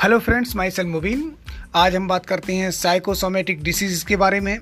Hello friends myself Mubeen. आज हम बात करते हैं साइकोसोमेटिक डिसीज़ के बारे में।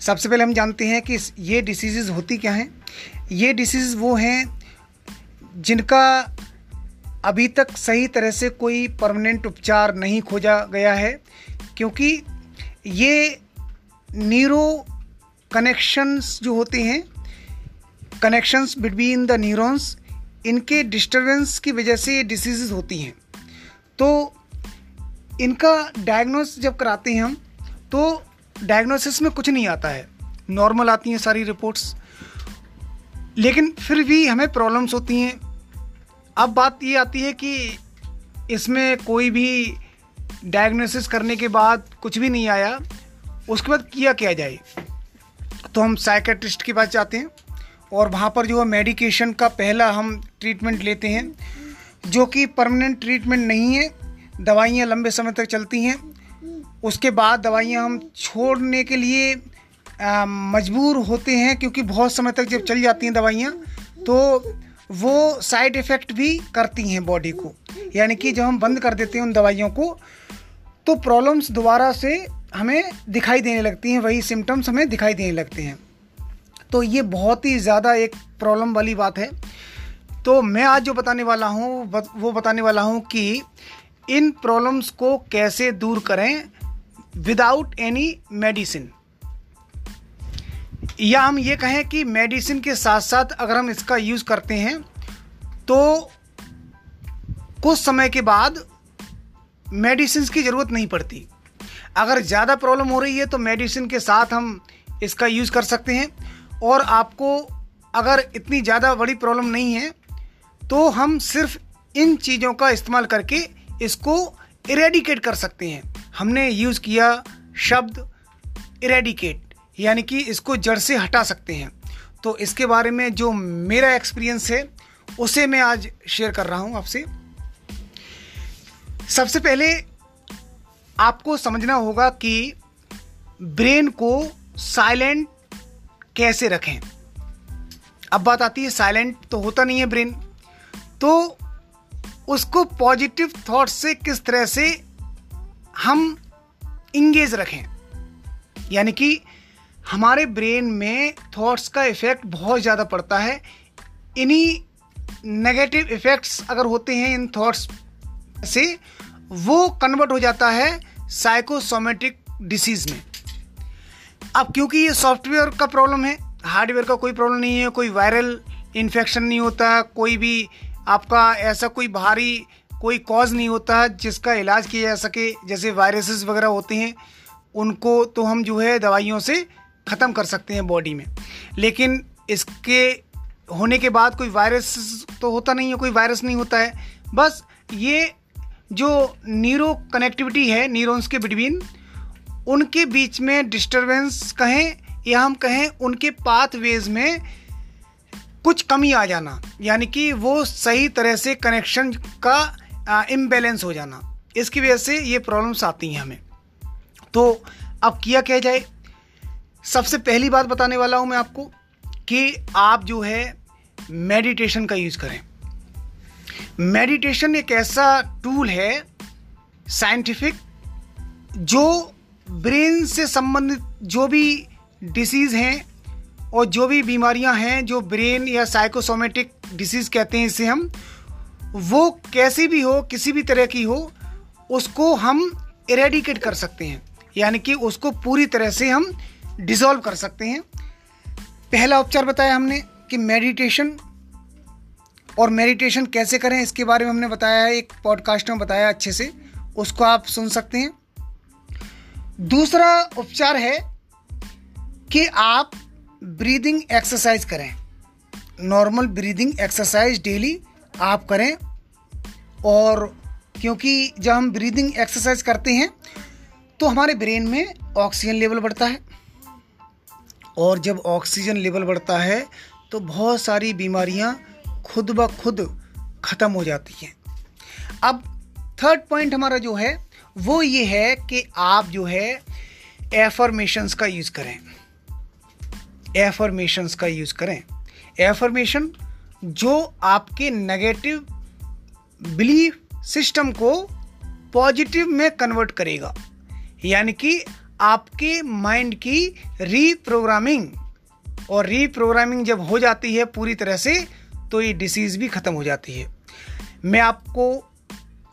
सबसे पहले हम जानते हैं कि ये डिसीज़ होती क्या हैं। ये डिसीज़ वो हैं जिनका अभी तक सही तरह से कोई परमानेंट उपचार नहीं खोजा गया है, क्योंकि ये न्यूरो कनेक्शंस जो होते हैं कनेक्शंस बिटवीन द न्यूरॉन्स इनके डिस्टरबेंस की वजह से ये डिसीज़ होती हैं। तो इनका डायग्नोस जब कराते हैं हम तो डायग्नोसिस में कुछ नहीं आता है। नॉर्मल आती हैं सारी रिपोर्ट्स लेकिन फिर भी हमें प्रॉब्लम्स होती हैं। अब बात ये आती है कि इसमें कोई भी डायग्नोसिस करने के बाद कुछ भी नहीं आया, उसके बाद किया क्या जाए? तो हम साइकेट्रिस्ट के पास जाते हैं और वहाँ पर जो है मेडिकेशन का पहला हम ट्रीटमेंट लेते हैं, जो कि परमानेंट ट्रीटमेंट नहीं है दवाइयाँ लंबे समय तक चलती हैं। उसके बाद दवाइयाँ हम छोड़ने के लिए मजबूर होते हैं क्योंकि बहुत समय तक जब चल जाती हैं दवाइयाँ तो वो साइड इफ़ेक्ट भी करती हैं बॉडी को। यानी कि जब हम बंद कर देते हैं उन दवाइयों को तो प्रॉब्लम्स दोबारा से हमें दिखाई देने लगती हैं, वही सिम्टम्स हमें दिखाई देने लगते हैं। तो ये बहुत ही ज़्यादा एक प्रॉब्लम वाली बात है। तो मैं आज जो बताने वाला हूँ, वो बताने वाला हूँ कि इन प्रॉब्लम्स को कैसे दूर करें विदाउट एनी मेडिसिन या हम ये कहें कि मेडिसिन के साथ साथ अगर हम इसका यूज़ करते हैं तो कुछ समय के बाद मेडिसिन की ज़रूरत नहीं पड़ती। अगर ज़्यादा प्रॉब्लम हो रही है तो मेडिसिन के साथ हम इसका यूज़ कर सकते हैं। और आपको अगर इतनी ज़्यादा बड़ी प्रॉब्लम नहीं है तो हम सिर्फ़ इन चीज़ों का इस्तेमाल करके इसको इरेडिकेट कर सकते हैं। हमने यूज़ किया शब्द इरेडिकेट यानी कि इसको जड़ से हटा सकते हैं। तो इसके बारे में जो मेरा एक्सपीरियंस है, उसे मैं आज शेयर कर रहा हूँ आपसे। सबसे पहले आपको समझना होगा कि ब्रेन को साइलेंट कैसे रखें। अब बात आती है साइलेंट तो होता नहीं है ब्रेन। तो उसको पॉजिटिव थॉट से किस तरह से हम इंगेज रखें? यानी कि हमारे ब्रेन में थॉट्स का इफ़ेक्ट बहुत ज़्यादा पड़ता है। इन्हीं नेगेटिव इफ़ेक्ट्स अगर होते हैं इन थॉट्स से, वो कन्वर्ट हो जाता है साइकोसोमेटिक डिसीज़ में। अब क्योंकि ये सॉफ्टवेयर का प्रॉब्लम है हार्डवेयर का कोई प्रॉब्लम नहीं है, कोई वायरल इन्फेक्शन नहीं होता, कोई भी आपका ऐसा कोई भारी कोई कॉज नहीं होता जिसका इलाज किया जा सके, जैसे वायरसेस वगैरह होते हैं, उनको तो हम जो है दवाइयों से ख़त्म कर सकते हैं बॉडी में। लेकिन इसके होने के बाद कोई वायरस तो होता नहीं है, कोई वायरस नहीं होता है। बस ये जो न्यूरो कनेक्टिविटी है न्यूरॉन्स के बिटवीन उनके बीच में डिस्टरबेंस कहें या हम कहें, उनके पाथवेज में कुछ कमी आ जाना, यानी कि वो सही तरह से कनेक्शन का इम्बेलेंस हो जाना। इसकी वजह से ये प्रॉब्लम्स आती हैं हमें। तो अब किया क्या जाए? सबसे पहली बात बताने वाला हूँ मैं आपको कि आप जो है मेडिटेशन का यूज़ करें। मेडिटेशन एक ऐसा टूल है साइंटिफिक जो ब्रेन से संबंधित जो भी डिसीज़ हैं और जो भी बीमारियाँ हैं, जो ब्रेन या साइकोसोमेटिक डिसीज़ कहते हैं इसे हम, वो कैसी भी हो, किसी भी तरह की हो, उसको हम इरेडिकेट कर सकते हैं। यानी कि उसको पूरी तरह से हम डिज़ोल्व कर सकते हैं। पहला उपचार बताया हमने कि मेडिटेशन और मेडिटेशन कैसे करें, इसके बारे में हमने बताया है एक पॉडकास्ट में बताया अच्छे से, उसको आप सुन सकते हैं। दूसरा उपचार है कि आप ब्रीदिंग एक्सरसाइज करें। नॉर्मल ब्रीदिंग एक्सरसाइज डेली आप करें। और क्योंकि जब हम ब्रीदिंग एक्सरसाइज करते हैं तो हमारे ब्रेन में ऑक्सीजन लेवल बढ़ता है। और जब ऑक्सीजन लेवल बढ़ता है तो बहुत सारी बीमारियाँ खुद ब खुद ख़त्म हो जाती हैं। अब थर्ड पॉइंट हमारा जो है, वो ये है कि आप जो है एफर्मेशंस का यूज़ करें। एफर्मेशंस का यूज़ करें। एफर्मेशन जो आपके नेगेटिव बिलीफ सिस्टम को पॉजिटिव में कन्वर्ट करेगा। यानी कि आपके माइंड की रीप्रोग्रामिंग और रीप्रोग्रामिंग जब हो जाती है पूरी तरह से तो ये डिसीज़ भी ख़त्म हो जाती है। मैं आपको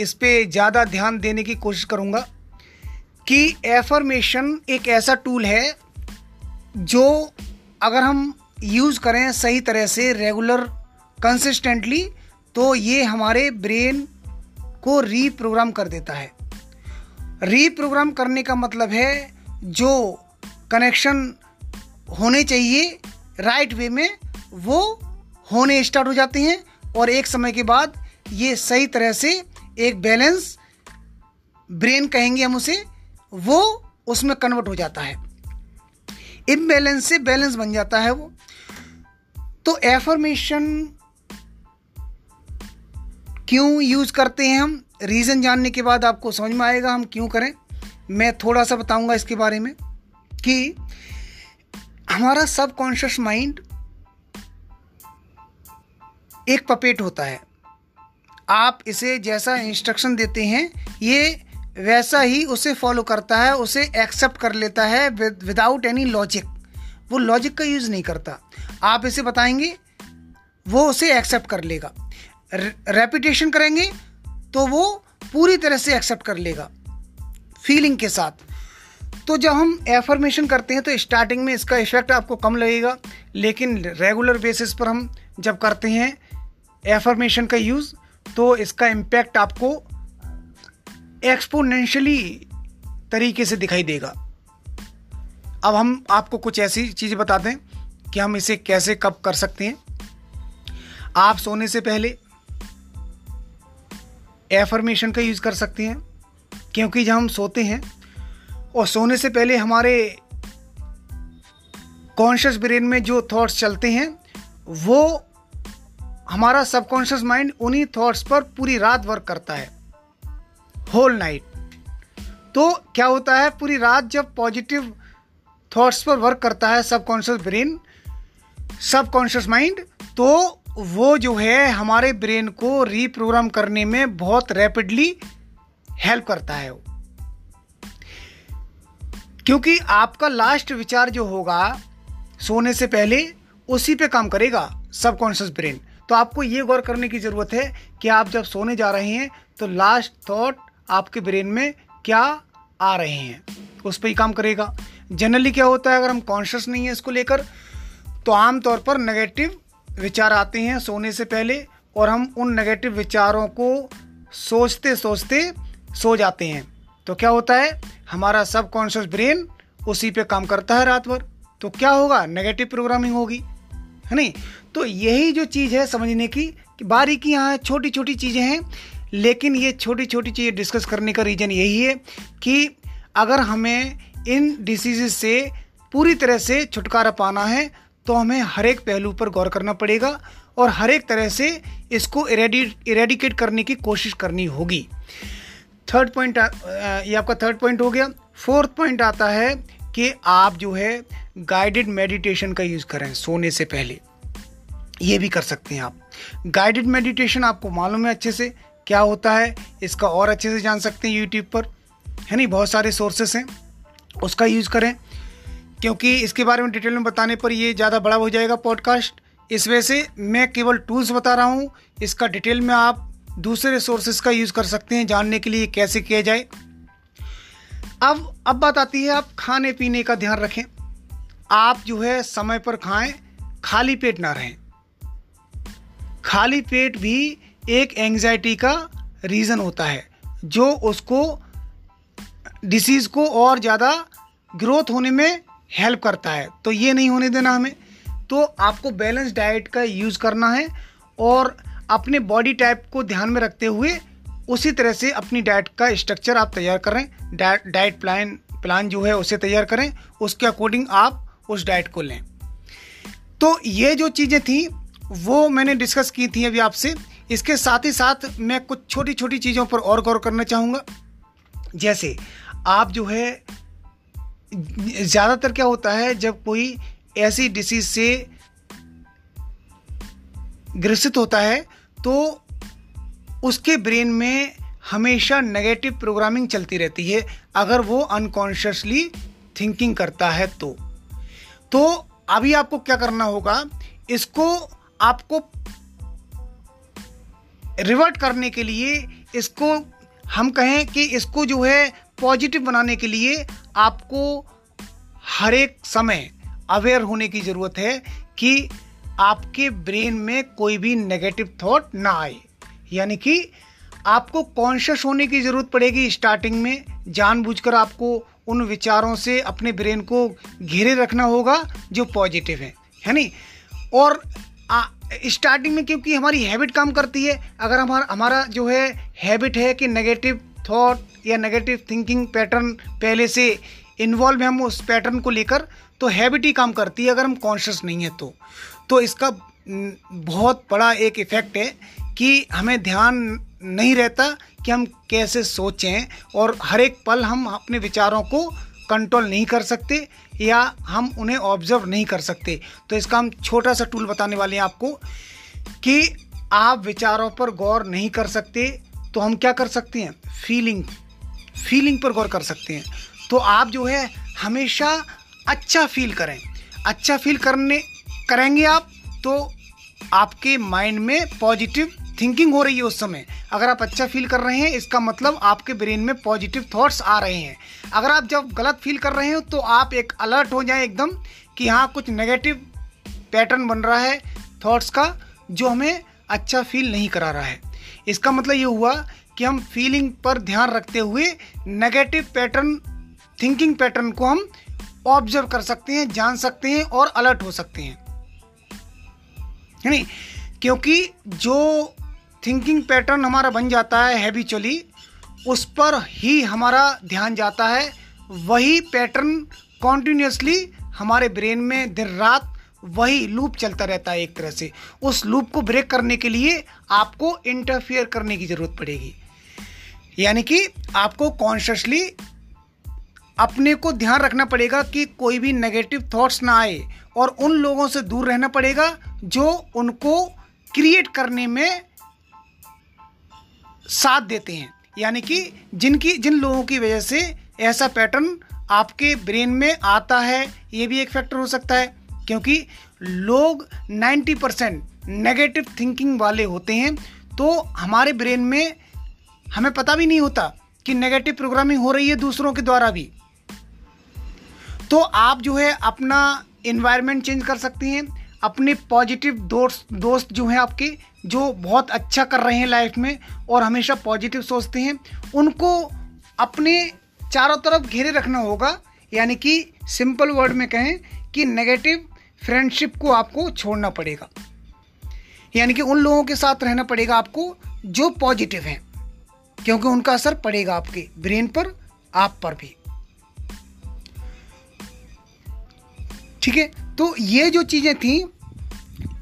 इस पर ज़्यादा ध्यान देने की कोशिश करूँगा कि एफर्मेशन एक ऐसा टूल है जो अगर हम यूज़ करें सही तरह से रेगुलर कंसिस्टेंटली तो ये हमारे ब्रेन को रीप्रोग्राम कर देता है। रीप्रोग्राम करने का मतलब है जो कनेक्शन होने चाहिए राइट वे में वो होने स्टार्ट हो जाते हैं और एक समय के बाद ये सही तरह से एक बैलेंस ब्रेन कहेंगे हम उसे, वो उसमें कन्वर्ट हो जाता है। इम्बैलेंस से बैलेंस बन जाता है वो। तो एफर्मेशन क्यों यूज़ करते हैं हम? रीज़न जानने के बाद आपको समझ में आएगा हम क्यों करें। मैं थोड़ा सा बताऊँगा इसके बारे में कि हमारा सबकॉन्शियस माइंड एक पपेट होता है। आप इसे जैसा इंस्ट्रक्शन देते हैं, ये वैसा ही उसे फॉलो करता है, उसे एक्सेप्ट कर लेता है विदाउट एनी लॉजिक वो लॉजिक का यूज़ नहीं करता। आप इसे बताएँगे, वो उसे एक्सेप्ट कर लेगा। रेपिटेशन करेंगे तो वो पूरी तरह से एक्सेप्ट कर लेगा फीलिंग के साथ। तो जब हम एफर्मेशन करते हैं तो स्टार्टिंग में इसका इफ़ेक्ट आपको कम लगेगा, लेकिन रेगुलर बेसिस पर हम जब करते हैं एफर्मेशन का यूज़ तो इसका इम्पैक्ट आपको एक्सपोनेंशियली तरीके से दिखाई देगा। अब हम आपको कुछ ऐसी चीज़ें बता दें कि हम इसे कैसे कब कर सकते हैं। आप सोने से पहले एफर्मेशन का यूज़ कर सकते हैं, क्योंकि जब हम सोते हैं, और सोने से पहले हमारे कॉन्शियस ब्रेन में जो थॉट्स चलते हैं, वो हमारा सबकॉन्शियस माइंड उन्हीं थॉट्स पर पूरी रात वर्क करता है। होल नाइट तो क्या होता है, पूरी रात जब पॉजिटिव थॉट्स पर वर्क करता है सबकॉन्शियस ब्रेन सबकॉन्शियस माइंड तो वो जो है हमारे ब्रेन को रीप्रोग्राम करने में बहुत रैपिडली हेल्प करता है क्योंकि आपका लास्ट विचार जो होगा, सोने से पहले उसी पे काम करेगा सबकॉन्शियस ब्रेन तो आपको ये गौर करने की ज़रूरत है कि आप जब सोने जा रहे हैं तो लास्ट थॉट आपके ब्रेन में क्या आ रहे हैं, उस पर ही काम करेगा। जनरली क्या होता है, अगर हम कॉन्शियस नहीं है इसको लेकर तो आमतौर पर नेगेटिव विचार आते हैं सोने से पहले, और हम उन नेगेटिव विचारों को सोचते सोचते सो जाते हैं। तो क्या होता है, हमारा सबकॉन्शियस ब्रेन उसी पे काम करता है रात भर। तो क्या होगा नेगेटिव प्रोग्रामिंग होगी, है नहीं? तो यही जो चीज़ है समझने की, कि बारीकी यहाँ छोटी छोटी चीज़ें हैं लेकिन ये छोटी छोटी चीज़ें डिस्कस करने का रीज़न यही है कि अगर हमें इन डिसीज़ से पूरी तरह से छुटकारा पाना है तो हमें हर एक पहलू पर गौर करना पड़ेगा और हर एक तरह से इसको इरेडी इरेडिकेट करने की कोशिश करनी होगी। थर्ड पॉइंट ये आपका थर्ड पॉइंट हो गया। फोर्थ पॉइंट आता है कि आप जो है गाइडेड मेडिटेशन का यूज़ करें सोने से पहले। ये भी कर सकते हैं आप। गाइडेड मेडिटेशन आपको मालूम है अच्छे से। क्या होता है, इसका और अच्छे से जान सकते हैं यूट्यूब पर। है नहीं? बहुत सारे सोर्सेस हैं, उसका यूज़ करें। क्योंकि इसके बारे में डिटेल में बताने पर ये ज़्यादा बड़ा हो जाएगा पॉडकास्ट इस वजह से मैं केवल टूल्स बता रहा हूँ, इसका डिटेल में आप दूसरे सोर्सेस का यूज़ कर सकते हैं, जानने के लिए कैसे किया जाए। अब अब बात आती है, आप खाने पीने का ध्यान रखें। आप जो है, समय पर खाएँ, खाली पेट ना रहें। खाली पेट भी एक एंजाइटी का रीज़न होता है, जो उसको डिसीज़ को और ज़्यादा ग्रोथ होने में हेल्प करता है। तो ये नहीं होने देना हमें। तो आपको बैलेंस डाइट का यूज़ करना है और अपने बॉडी टाइप को ध्यान में रखते हुए उसी तरह से अपनी डाइट का स्ट्रक्चर आप तैयार करें। डाइट प्लान प्लान जो है उसे तैयार करें। उसके अकॉर्डिंग आप उस डाइट को लें। तो ये जो चीज़ें थी, वो मैंने डिस्कस की थी अभी आपसे। इसके साथ ही साथ मैं कुछ छोटी छोटी चीज़ों पर और गौर करना चाहूँगा। जैसे, आप जो है, ज़्यादातर क्या होता है, जब कोई ऐसी डिसीज से ग्रसित होता है तो उसके ब्रेन में हमेशा नेगेटिव प्रोग्रामिंग चलती रहती है, अगर वो अनकॉन्शियसली थिंकिंग करता है तो। तो अभी आपको क्या करना होगा, इसको आपको रिवर्ट करने के लिए इसको हम कहें कि इसको जो है पॉजिटिव बनाने के लिए आपको हर एक समय अवेयर होने की ज़रूरत है कि आपके ब्रेन में कोई भी नेगेटिव थॉट ना आए। यानी कि आपको कॉन्शियस होने की ज़रूरत पड़ेगी स्टार्टिंग में। जानबूझकर आपको उन विचारों से अपने ब्रेन को घेरे रखना होगा जो पॉजिटिव है। है नहीं और स्टार्टिंग में क्योंकि हमारी हैबिट काम करती है, अगर हमारा हमारा जो है हैबिट है कि नेगेटिव थॉट या नेगेटिव थिंकिंग पैटर्न पहले से इन्वॉल्व है हम उस पैटर्न को लेकर तो हैबिट ही काम करती है अगर हम कॉन्शियस नहीं है तो। तो इसका बहुत बड़ा एक इफ़ेक्ट है कि हमें ध्यान नहीं रहता कि हम कैसे सोचें और हर एक पल हम अपने विचारों को कंट्रोल नहीं कर सकते या हम उन्हें ऑब्ज़र्व नहीं कर सकते। तो इसका हम छोटा सा टूल बताने वाले हैं आपको कि आप विचारों पर गौर नहीं कर सकते तो हम क्या कर सकते हैं? फीलिंग फीलिंग पर गौर कर सकते हैं। तो आप जो है, हमेशा अच्छा फील करें। अच्छा फील करने, करेंगे आप तो आपके माइंड में पॉजिटिव थिंकिंग हो रही है उस समय। अगर आप अच्छा फील कर रहे हैं, इसका मतलब आपके ब्रेन में पॉजिटिव थॉट्स आ रहे हैं। अगर आप जब गलत फील कर रहे हो तो आप एक अलर्ट हो जाए एकदम कि हाँ कुछ नेगेटिव पैटर्न बन रहा है थॉट्स का, जो हमें अच्छा फील नहीं करा रहा है। इसका मतलब ये हुआ कि हम फीलिंग पर ध्यान रखते हुए नेगेटिव पैटर्न थिंकिंग पैटर्न को हम ऑब्ज़र्व कर सकते हैं, जान सकते हैं और अलर्ट हो सकते हैं। है नहीं क्योंकि जो थिंकिंग पैटर्न हमारा बन जाता है हैबिचुअली उस पर ही हमारा ध्यान जाता है। वही पैटर्न कॉन्टीन्यूसली हमारे ब्रेन में दिन रात वही लूप चलता रहता है एक तरह से। उस लूप को ब्रेक करने के लिए आपको इंटरफियर करने की ज़रूरत पड़ेगी। यानी कि आपको कॉन्शियसली अपने को ध्यान रखना पड़ेगा कि कोई भी नेगेटिव थॉट्स ना आए और उन लोगों से दूर रहना पड़ेगा जो उनको क्रिएट करने में साथ देते हैं। यानी कि जिनकी, जिन लोगों की वजह से ऐसा पैटर्न आपके ब्रेन में आता है, ये भी एक फैक्टर हो सकता है। क्योंकि लोग 90 परसेंट नेगेटिव थिंकिंग वाले होते हैं तो हमारे ब्रेन में हमें पता भी नहीं होता कि नेगेटिव प्रोग्रामिंग हो रही है दूसरों के द्वारा भी। तो आप जो है अपना इन्वायरमेंट चेंज कर सकते हैं अपने पॉजिटिव दोस्त दोस्त जो हैं आपके, जो बहुत अच्छा कर रहे हैं लाइफ में और हमेशा पॉजिटिव सोचते हैं, उनको अपने चारों तरफ़ घेरे रखना होगा। यानी कि सिंपल वर्ड में कहें कि नेगेटिव फ्रेंडशिप को आपको छोड़ना पड़ेगा। यानी कि उन लोगों के साथ रहना पड़ेगा आपको जो पॉजिटिव हैं, क्योंकि उनका असर पड़ेगा आपके ब्रेन पर, आप पर भी। ठीक है? तो ये जो चीज़ें थी,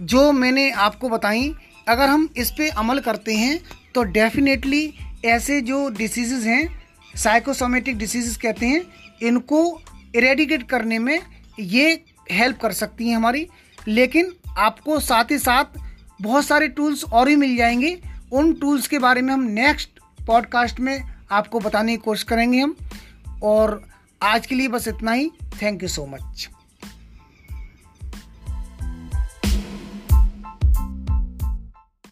जो मैंने आपको बताई, अगर हम इस पर अमल करते हैं तो डेफिनेटली ऐसे जो डिसीज़ हैं साइकोसोमेटिक डिसीज़ कहते हैं, इनको इरेडिकेट करने में ये हेल्प कर सकती हैं हमारी। लेकिन आपको साथ ही साथ बहुत सारे टूल्स और भी मिल जाएँगे। उन टूल्स के बारे में हम नेक्स्ट पॉडकास्ट में आपको बताने की कोशिश करेंगे हम। और आज के लिए बस इतना ही। Thank you so much